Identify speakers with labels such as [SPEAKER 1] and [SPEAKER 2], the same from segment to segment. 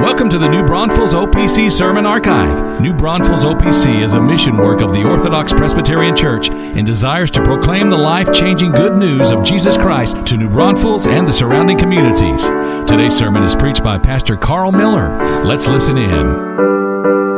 [SPEAKER 1] Welcome to the New Braunfels OPC Sermon Archive. New Braunfels OPC is a mission work of the Orthodox Presbyterian Church and desires to proclaim the life changing good news of Jesus Christ to New Braunfels and the surrounding communities. Today's sermon is preached by Pastor Carl Miller. Let's listen in.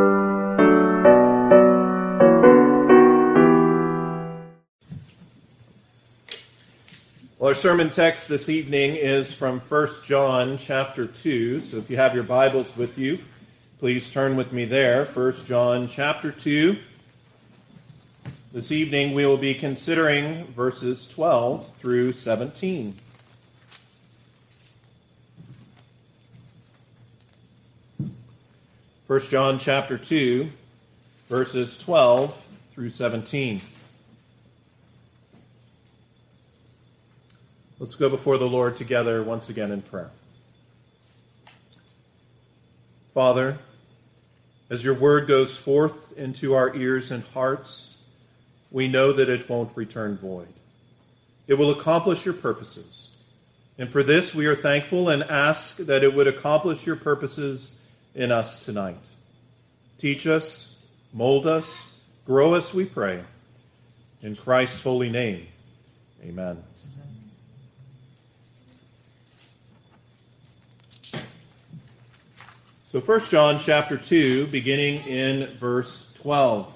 [SPEAKER 2] Well, our sermon text this evening is from 1 John chapter 2. So if you have your Bibles with you, please turn with me there. 1 John chapter 2. This evening we will be considering verses 12 through 17. First John chapter 2 verses 12 through 17. Let's go before the Lord together once again in prayer. Father, as your word goes forth into our ears and hearts, we know that it won't return void. It will accomplish your purposes. And for this, we are thankful and ask that it would accomplish your purposes in us tonight. Teach us, mold us, grow us, we pray. In Christ's holy name, amen. So 1 John chapter 2, beginning in verse 12.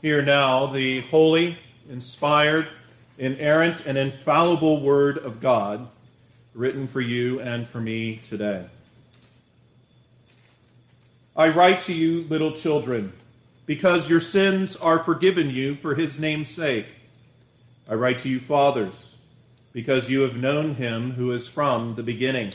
[SPEAKER 2] Hear now the holy, inspired, inerrant, and infallible word of God, written for you and for me today. I write to you, little children, because your sins are forgiven you for his name's sake. I write to you, fathers, because you have known him who is from the beginning.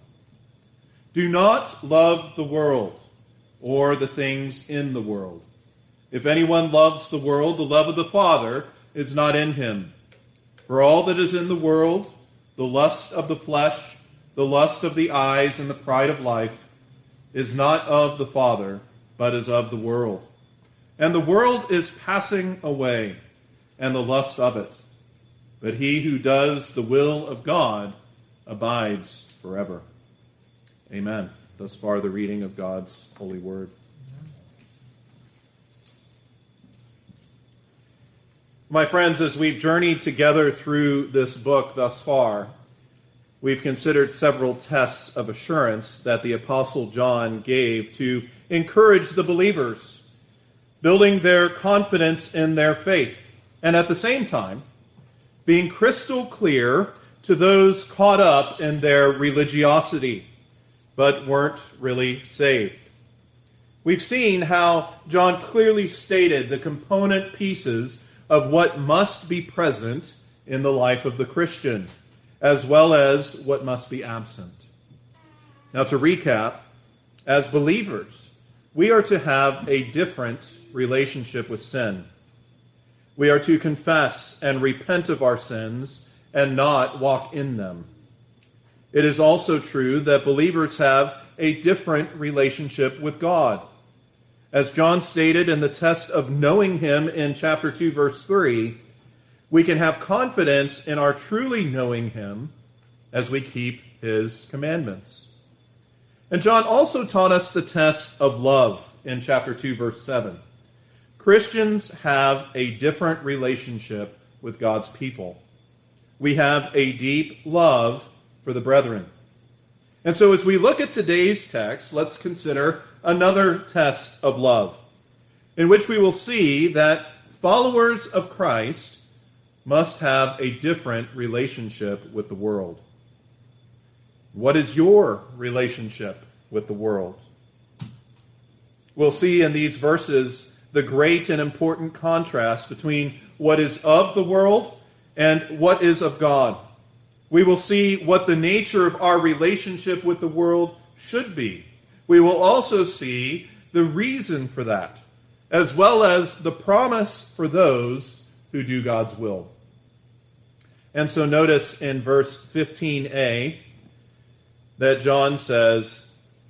[SPEAKER 2] Do not love the world or the things in the world. If anyone loves the world, the love of the Father is not in him. For all that is in the world, the lust of the flesh, the lust of the eyes, and the pride of life, is not of the Father, but is of the world. And the world is passing away, and the lust of it. But he who does the will of God abides forever. Amen. Thus far, the reading of God's holy word. My friends, as we've journeyed together through this book thus far, we've considered several tests of assurance that the Apostle John gave to encourage the believers, building their confidence in their faith, and at the same time, being crystal clear to those caught up in their religiosity but weren't really saved. We've seen how John clearly stated the component pieces of what must be present in the life of the Christian, as well as what must be absent. Now, to recap, as believers, we are to have a different relationship with sin. We are to confess and repent of our sins and not walk in them. It is also true that believers have a different relationship with God. As John stated in the test of knowing him in chapter 2, verse 3, we can have confidence in our truly knowing him as we keep his commandments. And John also taught us the test of love in chapter 2, verse 7. Christians have a different relationship with God's people. We have a deep love for the brethren. And so, as we look at today's text, let's consider another test of love, in which we will see that followers of Christ must have a different relationship with the world. What is your relationship with the world? We'll see in these verses the great and important contrast between what is of the world and what is of God we will see what the nature of our relationship with the world should be we will also see the reason for that, as well as the promise for those who do God's will. And so notice in verse 15a that John says,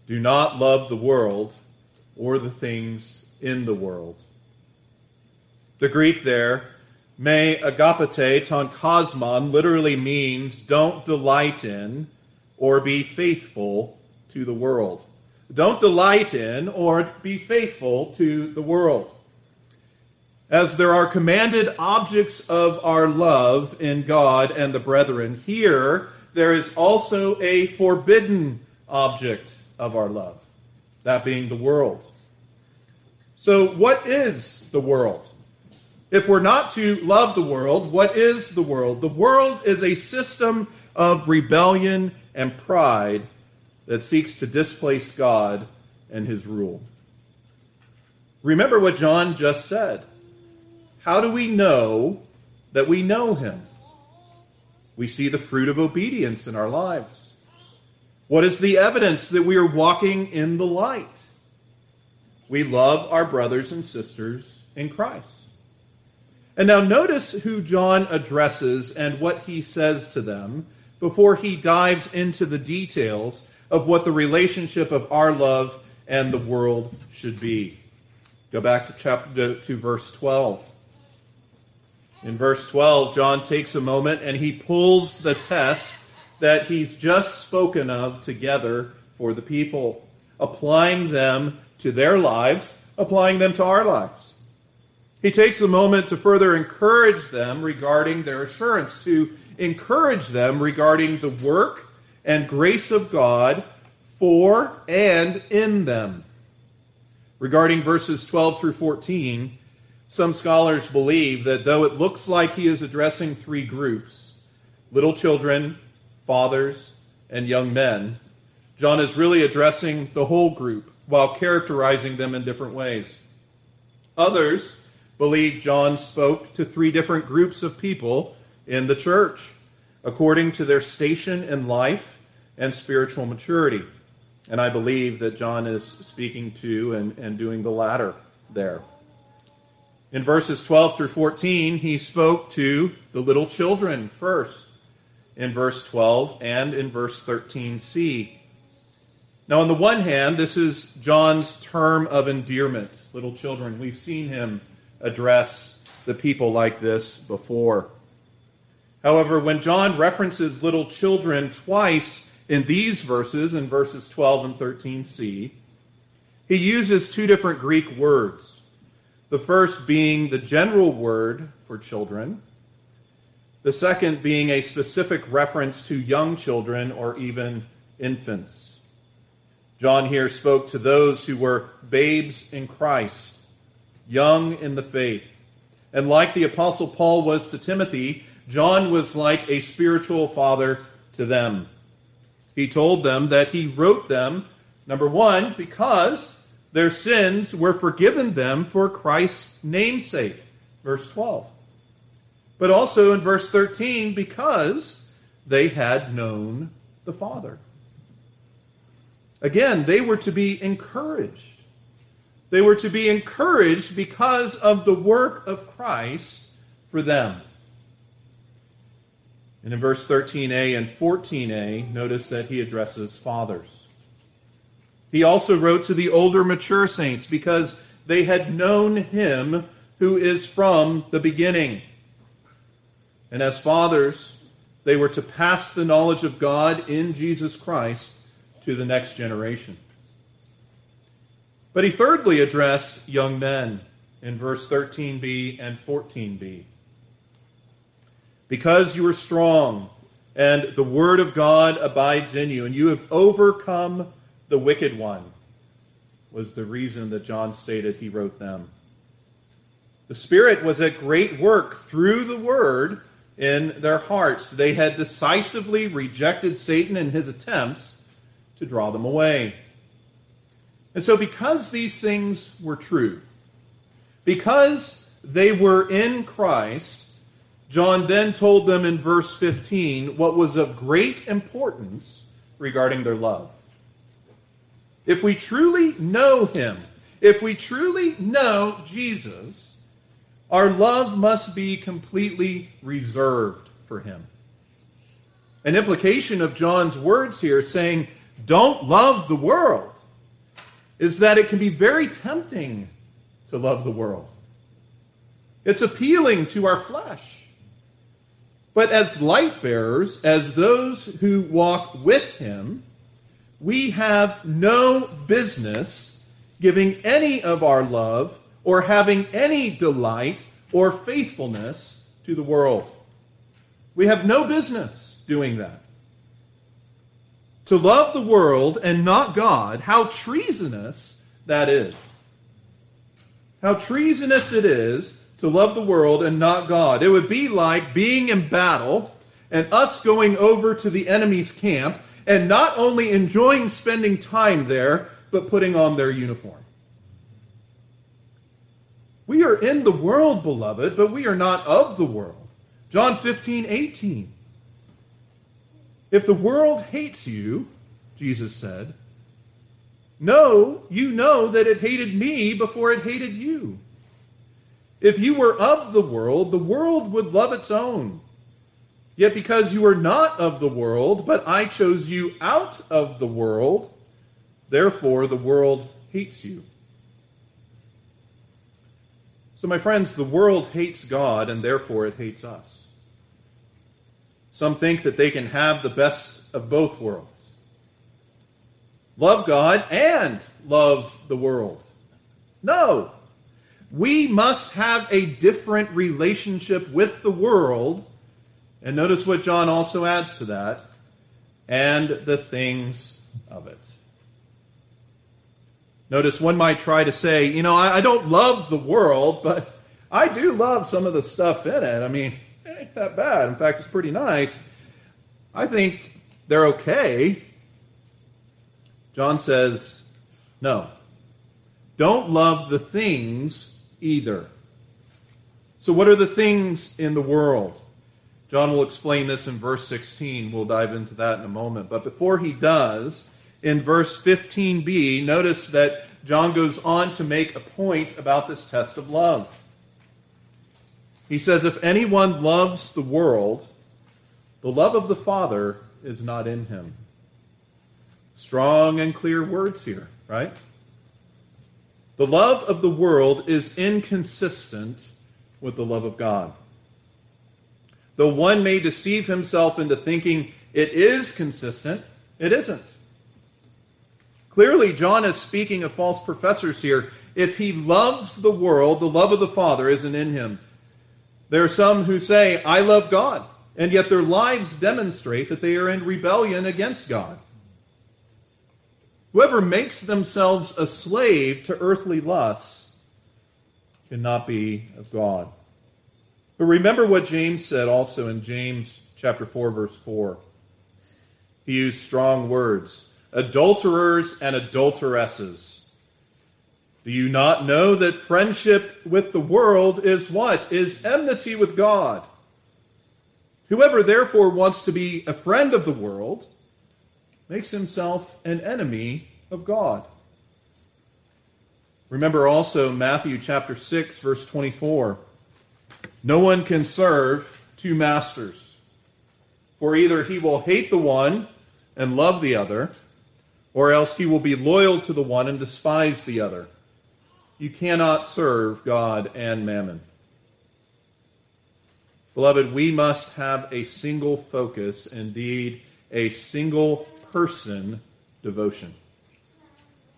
[SPEAKER 2] Do not love the world or the things in the world. The Greek there, me agapete ton kosmon, literally means don't delight in or be faithful to the world. Don't delight in or be faithful to the world. As there are commanded objects of our love in God and the brethren, here there is also a forbidden object of our love, that being the world. So, what is the world? If we're not to love the world, what is the world? The world is a system of rebellion and pride that seeks to displace God and his rule. Remember what John just said. How do we know that we know him? We see the fruit of obedience in our lives. What is the evidence that we are walking in the light? We love our brothers and sisters in Christ. And now notice who John addresses and what he says to them before he dives into the details of what the relationship of our love and the world should be. Go back two chapter to verse 12. In verse 12, John takes a moment and he pulls the test that he's just spoken of together for the people, applying them to their lives, applying them to our lives. He takes a moment to further encourage them regarding their assurance, to encourage them regarding the work and grace of God for and in them. Regarding verses 12 through 14, some scholars believe that though it looks like he is addressing three groups little children, fathers, and young men John is really addressing the whole group while characterizing them in different ways. Others believe John spoke to three different groups of people in the church according to their station in life and spiritual maturity. And I believe that John is speaking to and, and doing the latter there. In verses 12 through 14, he spoke to the little children first, in verse 12 and in verse 13c. Now, on the one hand, this is John's term of endearment, little children. We've seen him address the people like this before. However, when John references little children twice in these verses, in verses 12 and 13c, he uses two different Greek words. The first being the general word for children, the second being a specific reference to young children or even infants. John here spoke to those who were babes in Christ, young in the faith. And like the Apostle Paul was to Timothy, John was like a spiritual father to them. He told them that he wrote them, number one, because their sins were forgiven them for Christ's namesake. Verse 12. But also in verse 13, because they had known the Father. Again, they were to be encouraged. They were to be encouraged because of the work of Christ for them. And in verse 13a and 14a, notice that he addresses fathers. He also wrote to the older mature saints because they had known him who is from the beginning. And as fathers, they were to pass the knowledge of God in Jesus Christ to the next generation. But he thirdly addressed young men in verse 13b and 14b. Because you are strong, and the word of God abides in you, and you have overcome the wicked one was the reason that John stated he wrote them. The Spirit was at great work through the Word in their hearts. They had decisively rejected Satan and his attempts to draw them away. And so, because these things were true, because they were in Christ, John then told them in verse 15 what was of great importance regarding their love. if we truly know him, if we truly know Jesus, our love must be completely reserved for him. An implication of John's words here saying, don't love the world, is that it can be very tempting to love the world. It's appealing to our flesh. But as light bearers, as those who walk with him, we have no business giving any of our love or having any delight or faithfulness to the world. We have no business doing that. To love the world and not God, how treasonous that is. How treasonous it is to love the world and not God. It would be like being in battle and us going over to the enemy's camp and not only enjoying spending time there, but putting on their uniform. We are in the world, beloved, but we are not of the world. John 15, 18. If the world hates you, Jesus said, no, you know that it hated me before it hated you. If you were of the world, the world would love its own. Yet because you are not of the world, but I chose you out of the world, therefore the world hates you. So, my friends, the world hates God, and therefore it hates us. Some think that they can have the best of both worlds love God and love the world. No. We must have a different relationship with the world and notice what John also adds to that and the things of it. Notice one might try to say, you know, I, I, don't love the world, but I do love some of the stuff in it. I mean, it ain't that bad. In fact, it's pretty nice. I think they're okay. John says, no. Don't love the things either. So, what are the things in the world? John will explain this in verse 16. We'll dive into that in a moment. But before he does, in verse 15b, notice that John goes on to make a point about this test of love. He says, If anyone loves the world, the love of the Father is not in him. Strong and clear words here, right? The love of the world is inconsistent with the love of God. Though one may deceive himself into thinking it is consistent, it isn't. Clearly, John is speaking of false professors here. If he loves the world, the love of the Father isn't in him. There are some who say, I love God, and yet their lives demonstrate that they are in rebellion against God. Whoever makes themselves a slave to earthly lusts cannot be of God. But remember what James said also in James chapter 4 verse 4. He used strong words, adulterers and adulteresses. Do you not know that friendship with the world is what? Is enmity with God. Whoever therefore wants to be a friend of the world makes himself an enemy of God. Remember also Matthew chapter 6 verse 24. No one can serve two masters, for either he will hate the one and love the other, or else he will be loyal to the one and despise the other. You cannot serve God and mammon. Beloved, we must have a single focus, indeed, a single person devotion.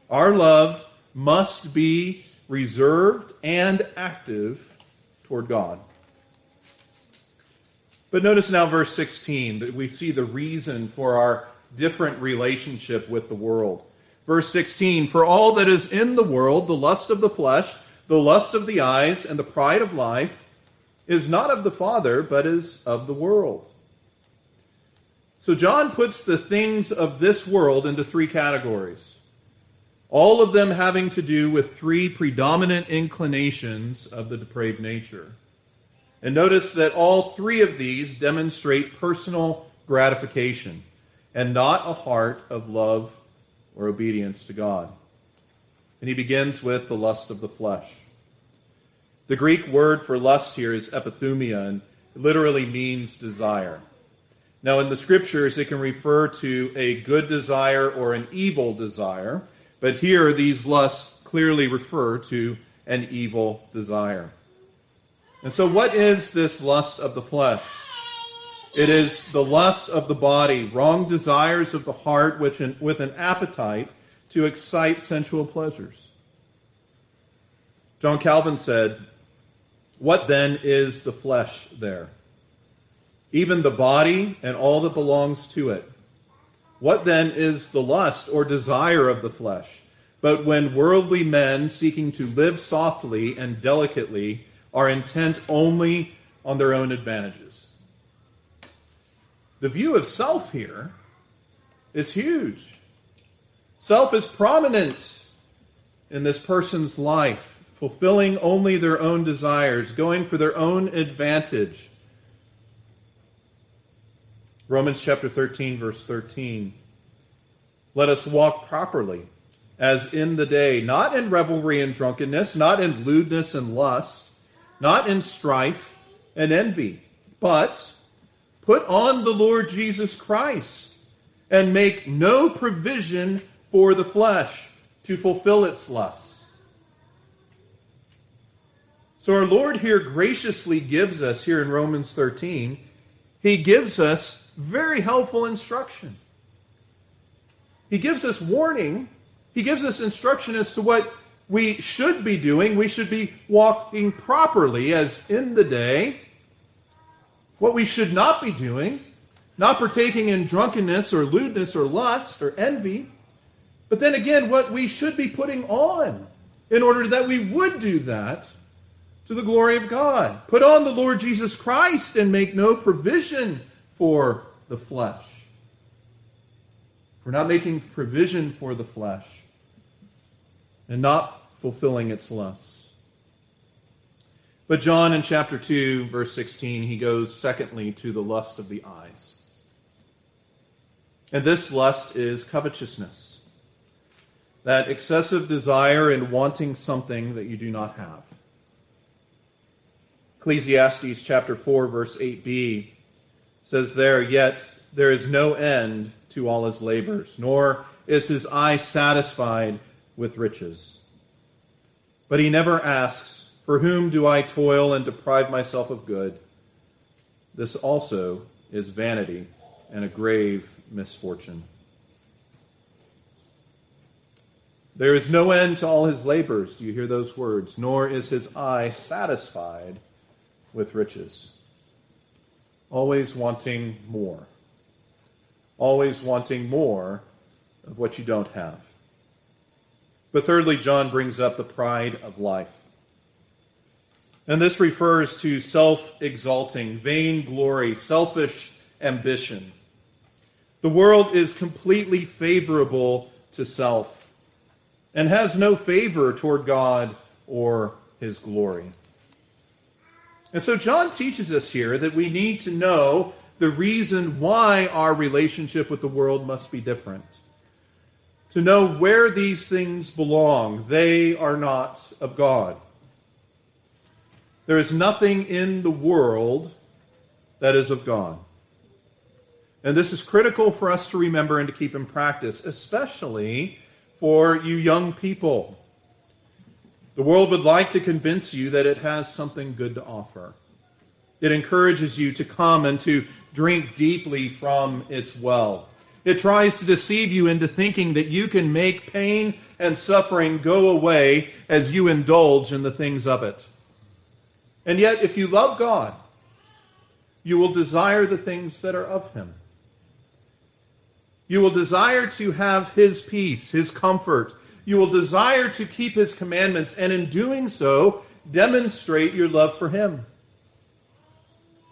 [SPEAKER 2] Our love must be reserved and active toward God. But notice now verse 16 that we see the reason for our different relationship with the world. Verse 16 For all that is in the world, the lust of the flesh, the lust of the eyes, and the pride of life, is not of the Father, but is of the world. So John puts the things of this world into three categories, all of them having to do with three predominant inclinations of the depraved nature. And notice that all three of these demonstrate personal gratification and not a heart of love or obedience to God. And he begins with the lust of the flesh. The Greek word for lust here is epithumia, and literally means desire. Now, in the scriptures, it can refer to a good desire or an evil desire, but here these lusts clearly refer to an evil desire. And so, what is this lust of the flesh? It is the lust of the body, wrong desires of the heart, which with an appetite to excite sensual pleasures. John Calvin said, What then is the flesh there? Even the body and all that belongs to it. What then is the lust or desire of the flesh? But when worldly men seeking to live softly and delicately are intent only on their own advantages. The view of self here is huge. Self is prominent in this person's life, fulfilling only their own desires, going for their own advantage. Romans chapter 13, verse 13. Let us walk properly, as in the day, not in revelry and drunkenness, not in lewdness and lust not in strife and envy, but put on the Lord Jesus Christ and make no provision for the flesh to fulfill its lusts. So our Lord here graciously gives us, here in Romans 13, he gives us very helpful instruction. He gives us warning. He gives us instruction as to what we should be doing. We should be walking properly as in the day. What we should not be doing, not partaking in drunkenness or lewdness or lust or envy. But then again, what we should be putting on in order that we would do that to the glory of God. Put on the Lord Jesus Christ and make no provision for the flesh. We're not making provision for the flesh and not fulfilling its lusts. But John in chapter 2, verse 16, he goes secondly to the lust of the eyes. And this lust is covetousness, that excessive desire in wanting something that you do not have. Ecclesiastes chapter 4, verse 8b says there, Yet there is no end to all his labors, nor is his eye satisfied with riches. But he never asks, For whom do I toil and deprive myself of good? This also is vanity and a grave misfortune. There is no end to all his labors. Do you hear those words? Nor is his eye satisfied with riches. Always wanting more. Always wanting more of what you don't have. But thirdly, John brings up the pride of life. And this refers to self exalting, vain glory, selfish ambition. The world is completely favorable to self and has no favor toward God or his glory. And so John teaches us here that we need to know the reason why our relationship with the world must be different to know where these things belong. They are not of God. There is nothing in the world that is of God. And this is critical for us to remember and to keep in practice, especially for you young people. The world would like to convince you that it has something good to offer. It encourages you to come and to drink deeply from its well. It tries to deceive you into thinking that you can make pain and suffering go away as you indulge in the things of it. And yet, if you love God, you will desire the things that are of Him. You will desire to have His peace, His comfort. You will desire to keep His commandments, and in doing so, demonstrate your love for Him.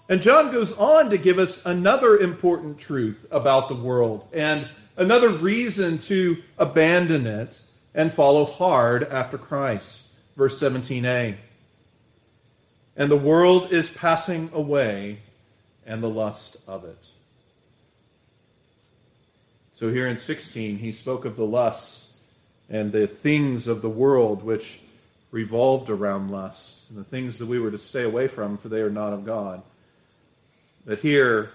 [SPEAKER 2] And John goes on to give us another important truth about the world and another reason to abandon it and follow hard after Christ. Verse 17a. And the world is passing away and the lust of it. So here in 16, he spoke of the lusts and the things of the world which revolved around lust, and the things that we were to stay away from, for they are not of God. But here,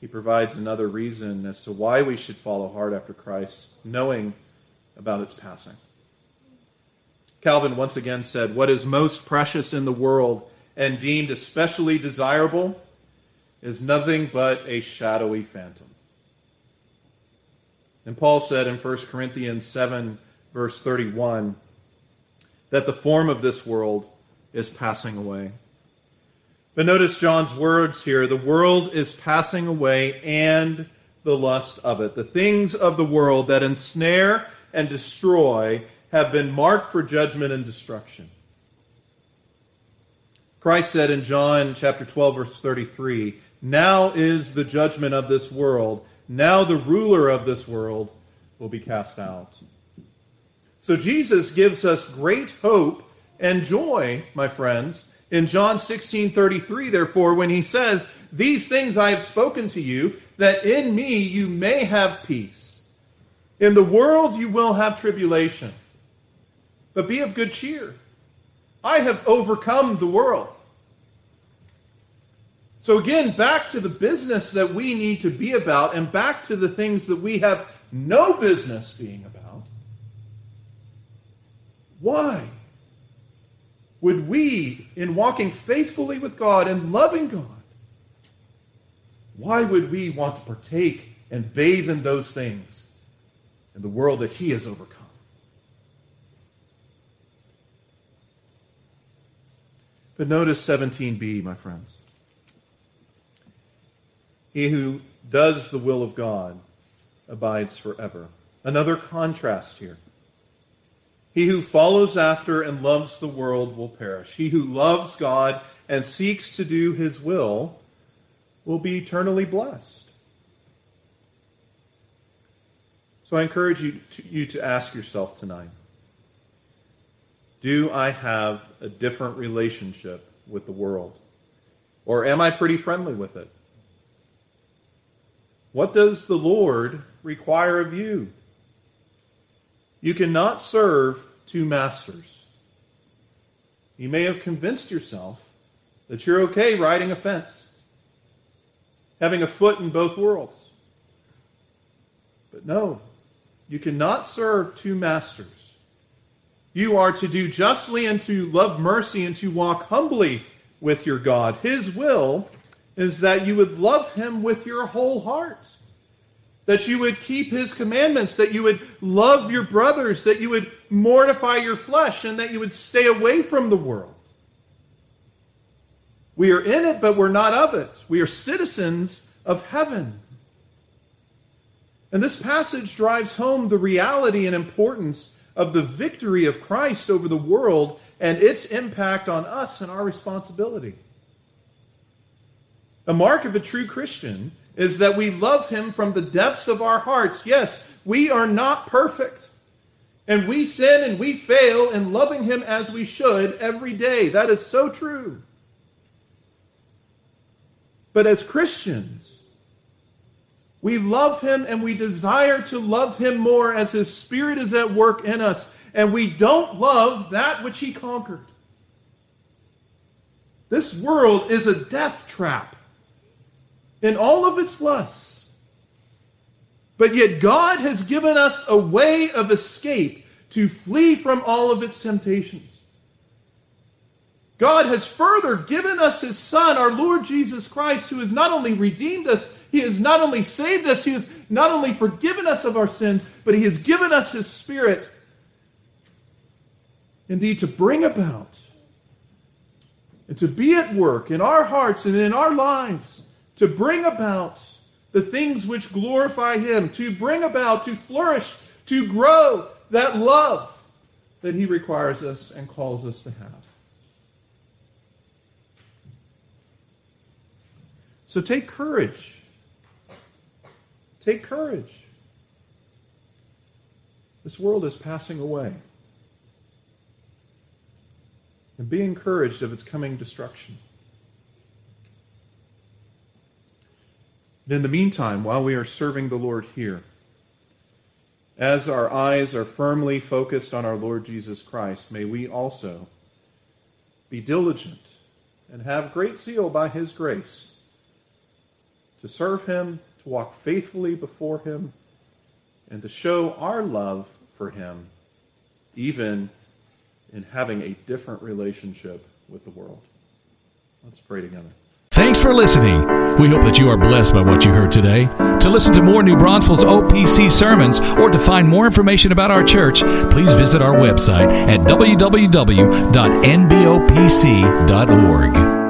[SPEAKER 2] he provides another reason as to why we should follow hard after Christ, knowing about its passing. Calvin once again said, What is most precious in the world and deemed especially desirable is nothing but a shadowy phantom. And Paul said in 1 Corinthians 7, verse 31, that the form of this world is passing away. But notice John's words here the world is passing away and the lust of it. The things of the world that ensnare and destroy have been marked for judgment and destruction. Christ said in John chapter 12 verse 33, "Now is the judgment of this world. Now the ruler of this world will be cast out." So Jesus gives us great hope and joy, my friends, in John 16 33, therefore, when he says, These things I have spoken to you, that in me you may have peace. In the world you will have tribulation, but be of good cheer. I have overcome the world. So, again, back to the business that we need to be about, and back to the things that we have no business being about. Why? would we, in walking faithfully with God and loving God, why would we want to partake and bathe in those things in the world that He has overcome? But notice 17b, my friends. He who does the will of God abides forever. Another contrast here. He who follows after and loves the world will perish. He who loves God and seeks to do his will will be eternally blessed. So I encourage you to, you to ask yourself tonight Do I have a different relationship with the world? Or am I pretty friendly with it? What does the Lord require of you? You cannot serve two masters. You may have convinced yourself that you're okay riding a fence, having a foot in both worlds. But no, you cannot serve two masters. You are to do justly and to love mercy and to walk humbly with your God. His will is that you would love him with your whole heart that you would keep his commandments, that you would love your brothers, that you would mortify your flesh, and that you would stay away from the world. We are in it, but we're not of it. We are citizens of heaven. And this passage drives home the reality and importance of the victory of Christ over the world and its impact on us and our responsibility. A mark of a true Christian is that we love him from the depths of our hearts. Yes, we are not perfect. And we sin and we fail in loving him as we should every day. That is so true. But as Christians, we love him and we desire to love him more as his spirit is at work in us. And we don't love that which he conquered. This world is a death trap in all of its lusts. But yet, God has given us a way of escape to flee from all of its temptations. God has further given us His Son, our Lord Jesus Christ, who has not only redeemed us, He has not only saved us, He has not only forgiven us of our sins, but He has given us His Spirit, indeed, to bring about and to be at work in our hearts and in our lives to bring about the things which glorify Him, to bring about, to flourish, to grow that love that He requires us and calls us to have. So take courage. Take courage. This world is passing away. And be encouraged of its coming destruction. In the meantime, while we are serving the Lord here, as our eyes are firmly focused on our Lord Jesus Christ, may we also be diligent and have great zeal by his grace to serve him, to walk faithfully before him, and to show our love for him, even in having a different relationship with the world. Let's pray together.
[SPEAKER 1] Thanks for listening. We hope that you are blessed by what you heard today. To listen to more New Braunfels OPC sermons or to find more information about our church, please visit our website at www.nbopc.org.